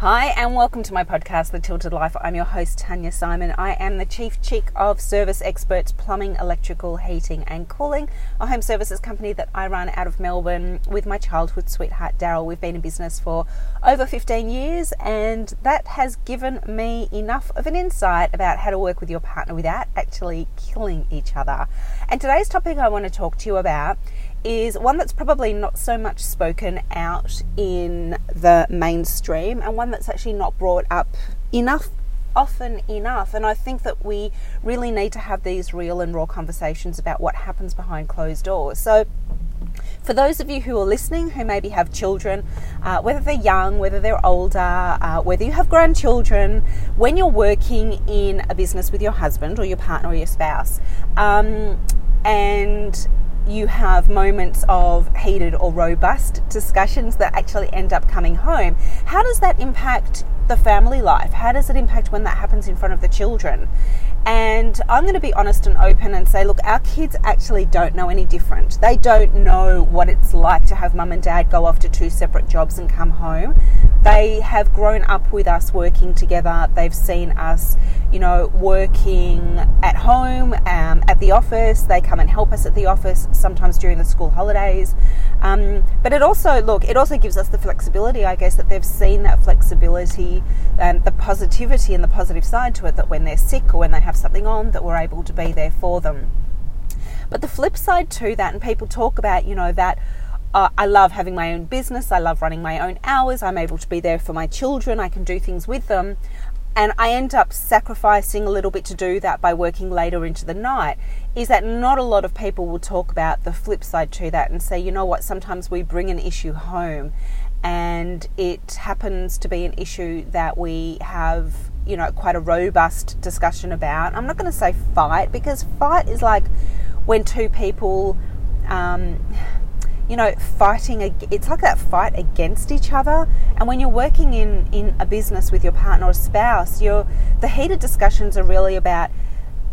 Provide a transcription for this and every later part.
Hi, and welcome to my podcast, The Tilted Life. I'm your host, Tanya Simon. I am the Chief Chick of Service Experts Plumbing, Electrical, Heating, and Cooling, a home services company that I run out of Melbourne with my childhood sweetheart, Daryl. We've been in business for over 15 years, and that has given me enough of an insight about how to work with your partner without actually killing each other. And today's topic I want to talk to you about is one that's probably not so much spoken out in the mainstream and one that's actually not brought up enough often enough and I think that we really need to have these real and raw conversations about what happens behind closed doors. So for those of you who are listening who maybe have children, uh, whether they're young, whether they're older, uh, whether you have grandchildren, when you're working in a business with your husband or your partner or your spouse, um, and you have moments of heated or robust discussions that actually end up coming home. How does that impact the family life? How does it impact when that happens in front of the children? And I'm going to be honest and open and say, look, our kids actually don't know any different. They don't know what it's like to have mum and dad go off to two separate jobs and come home. They have grown up with us working together. They've seen us, you know, working at home, um, at the office. They come and help us at the office sometimes during the school holidays. Um, but it also, look, it also gives us the flexibility, I guess, that they've seen that flexibility and the positivity and the positive side to it that when they're sick or when they have something on, that we're able to be there for them. But the flip side to that, and people talk about, you know, that uh, I love having my own business, I love running my own hours, I'm able to be there for my children, I can do things with them. And I end up sacrificing a little bit to do that by working later into the night. Is that not a lot of people will talk about the flip side to that and say, you know what, sometimes we bring an issue home and it happens to be an issue that we have, you know, quite a robust discussion about. I'm not going to say fight because fight is like when two people, um, you know, fighting. It's like that fight against each other. And when you're working in in a business with your partner or spouse, you're the heated discussions are really about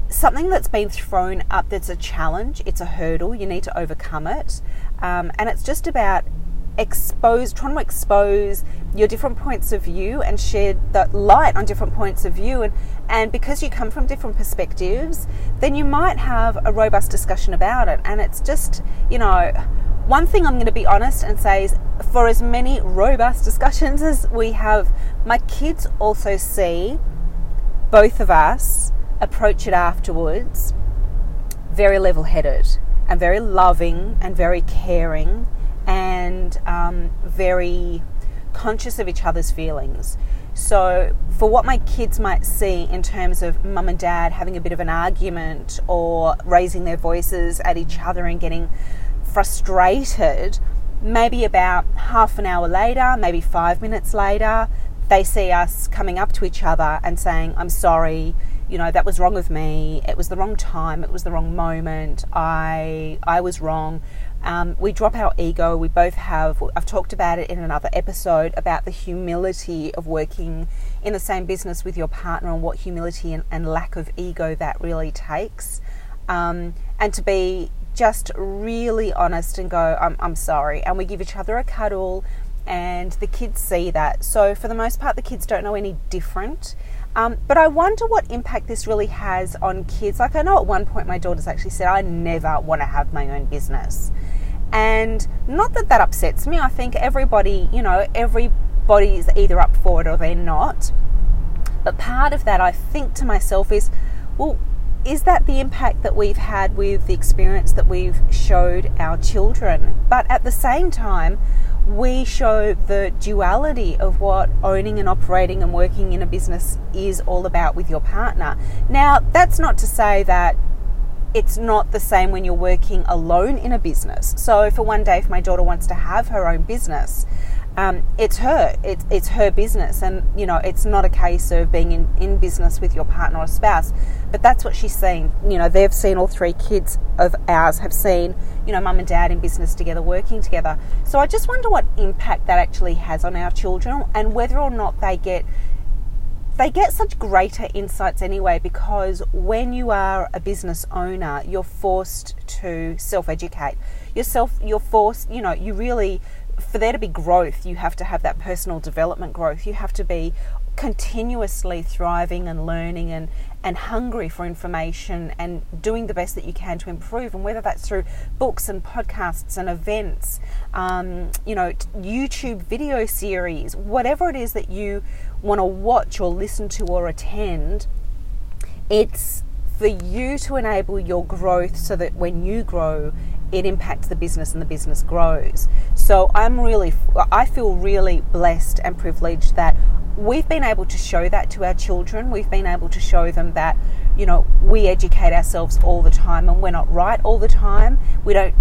something that's been thrown up that's a challenge, it's a hurdle, you need to overcome it. Um, and it's just about expose trying to expose your different points of view and shed the light on different points of view and and because you come from different perspectives then you might have a robust discussion about it and it's just you know one thing I'm going to be honest and say is for as many robust discussions as we have my kids also see both of us approach it afterwards very level headed and very loving and very caring and um, very conscious of each other's feelings. So, for what my kids might see in terms of mum and dad having a bit of an argument or raising their voices at each other and getting frustrated, maybe about half an hour later, maybe five minutes later, they see us coming up to each other and saying, I'm sorry, you know, that was wrong of me, it was the wrong time, it was the wrong moment, I, I was wrong. Um, we drop our ego. We both have, I've talked about it in another episode about the humility of working in the same business with your partner and what humility and, and lack of ego that really takes. Um, and to be just really honest and go, I'm, I'm sorry. And we give each other a cuddle, and the kids see that. So, for the most part, the kids don't know any different. Um, but I wonder what impact this really has on kids. Like, I know at one point my daughters actually said, I never want to have my own business. And not that that upsets me. I think everybody, you know, everybody's either up for it or they're not. But part of that, I think to myself, is well, is that the impact that we've had with the experience that we've showed our children? But at the same time, we show the duality of what owning and operating and working in a business is all about with your partner. Now, that's not to say that it's not the same when you're working alone in a business. So, for one day, if my daughter wants to have her own business, um, it's her. It's, it's her business. And, you know, it's not a case of being in, in business with your partner or spouse. But that's what she's seen. You know, they've seen all three kids of ours have seen, you know, mum and dad in business together, working together. So I just wonder what impact that actually has on our children and whether or not they get they get such greater insights anyway because when you are a business owner, you're forced to self educate. Yourself, you're forced, you know, you really for there to be growth, you have to have that personal development growth. You have to be continuously thriving and learning and, and hungry for information and doing the best that you can to improve. And whether that's through books and podcasts and events, um, you know, YouTube video series, whatever it is that you want to watch or listen to or attend, it's for you to enable your growth so that when you grow, it impacts the business and the business grows. So I'm really, I feel really blessed and privileged that we've been able to show that to our children. We've been able to show them that, you know, we educate ourselves all the time and we're not right all the time. We don't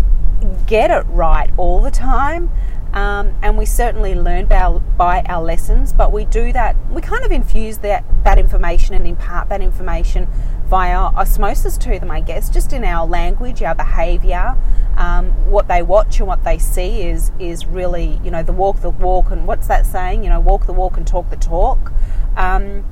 get it right all the time. Um, and we certainly learn by our, by our lessons, but we do that, we kind of infuse that, that information and impart that information via osmosis to them, I guess, just in our language, our behaviour. Um, what they watch and what they see is is really, you know, the walk the walk, and what's that saying? You know, walk the walk and talk the talk. Um,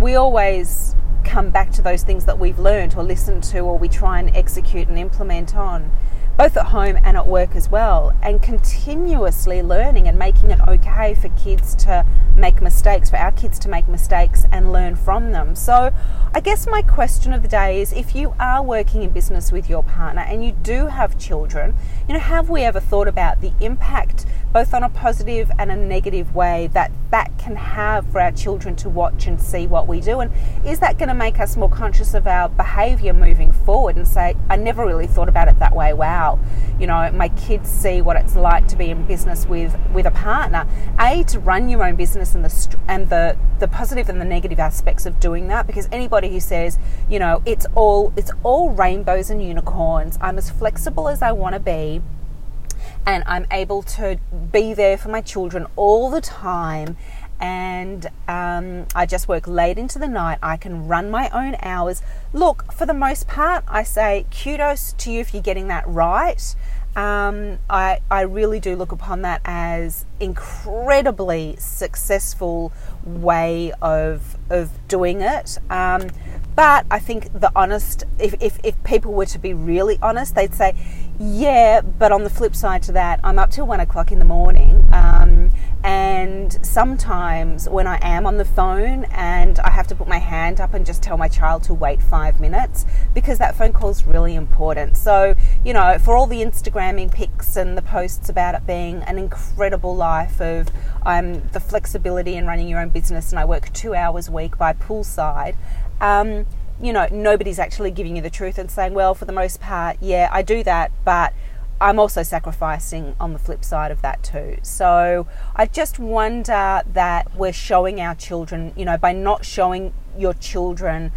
we always come back to those things that we've learned or listened to, or we try and execute and implement on both at home and at work as well, and continuously learning and making it okay for kids to make mistakes, for our kids to make mistakes and learn from them. So, I guess my question of the day is if you are working in business with your partner and you do have children, you know, have we ever thought about the impact, both on a positive and a negative way, that that can have for our children to watch and see what we do? And is that going to make us more conscious of our behavior moving forward and say, I never really thought about it that way? Wow, you know, my kids see what it's like to be in business with, with a partner. A, to run your own business and the, and the, the positive and the negative aspects of doing that, because anybody who says, you know, it's all it's all rainbows and unicorns. I'm as flexible as I want to be and I'm able to be there for my children all the time. And um, I just work late into the night. I can run my own hours. Look, for the most part, I say kudos to you if you're getting that right. Um, I, I really do look upon that as incredibly successful way of of doing it. Um, but I think the honest, if, if, if people were to be really honest, they'd say, yeah, but on the flip side to that, I'm up till one o'clock in the morning. Um, and sometimes when I am on the phone and I have to put my hand up and just tell my child to wait five minutes because that phone call is really important. So, you know, for all the Instagramming pics and the posts about it being an incredible life of um, the flexibility in running your own business and I work two hours a week by poolside. Um, you know, nobody's actually giving you the truth and saying, well, for the most part, yeah, I do that, but I'm also sacrificing on the flip side of that too. So I just wonder that we're showing our children, you know, by not showing your children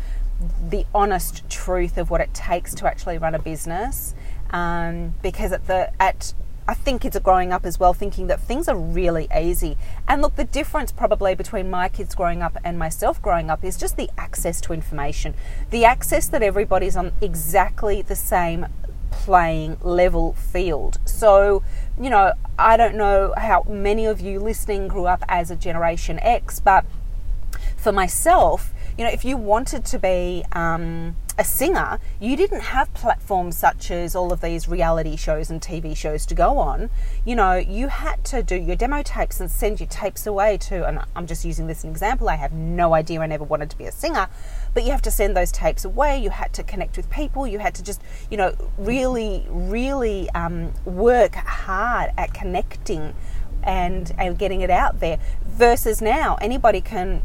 the honest truth of what it takes to actually run a business. Um, because at the at I think kids are growing up as well thinking that things are really easy. And look, the difference probably between my kids growing up and myself growing up is just the access to information. The access that everybody's on exactly the same playing level field. So, you know, I don't know how many of you listening grew up as a Generation X, but for myself, you know, if you wanted to be um, a singer, you didn't have platforms such as all of these reality shows and TV shows to go on. You know, you had to do your demo tapes and send your tapes away to, and I'm just using this as an example, I have no idea, I never wanted to be a singer, but you have to send those tapes away, you had to connect with people, you had to just, you know, really, really um, work hard at connecting and, and getting it out there versus now anybody can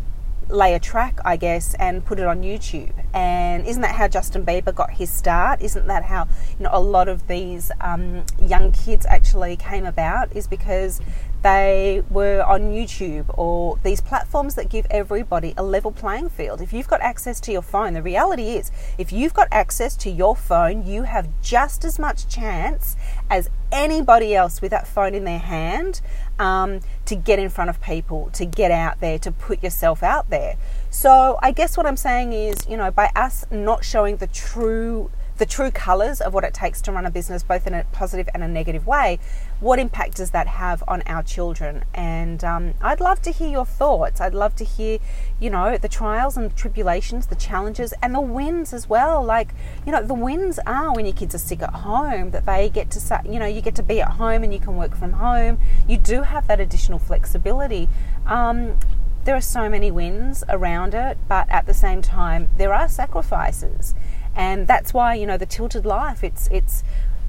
lay a track, I guess, and put it on YouTube. And isn't that how Justin Bieber got his start? Isn't that how you know a lot of these um, young kids actually came about? Is because they were on YouTube or these platforms that give everybody a level playing field. If you've got access to your phone, the reality is, if you've got access to your phone, you have just as much chance as anybody else with that phone in their hand um, to get in front of people, to get out there, to put yourself out there. So I guess what I'm saying is, you know, by us not showing the true the true colours of what it takes to run a business, both in a positive and a negative way, what impact does that have on our children? And um, I'd love to hear your thoughts. I'd love to hear, you know, the trials and tribulations, the challenges, and the wins as well. Like, you know, the wins are when your kids are sick at home, that they get to, you know, you get to be at home and you can work from home. You do have that additional flexibility. Um, there are so many wins around it, but at the same time, there are sacrifices and that's why you know the tilted life it's it's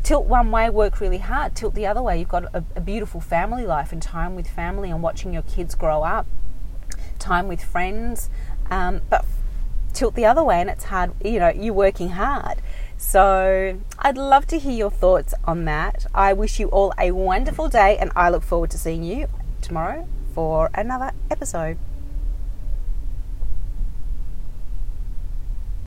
tilt one way work really hard tilt the other way you've got a, a beautiful family life and time with family and watching your kids grow up time with friends um, but tilt the other way and it's hard you know you're working hard so I'd love to hear your thoughts on that. I wish you all a wonderful day and I look forward to seeing you tomorrow for another episode.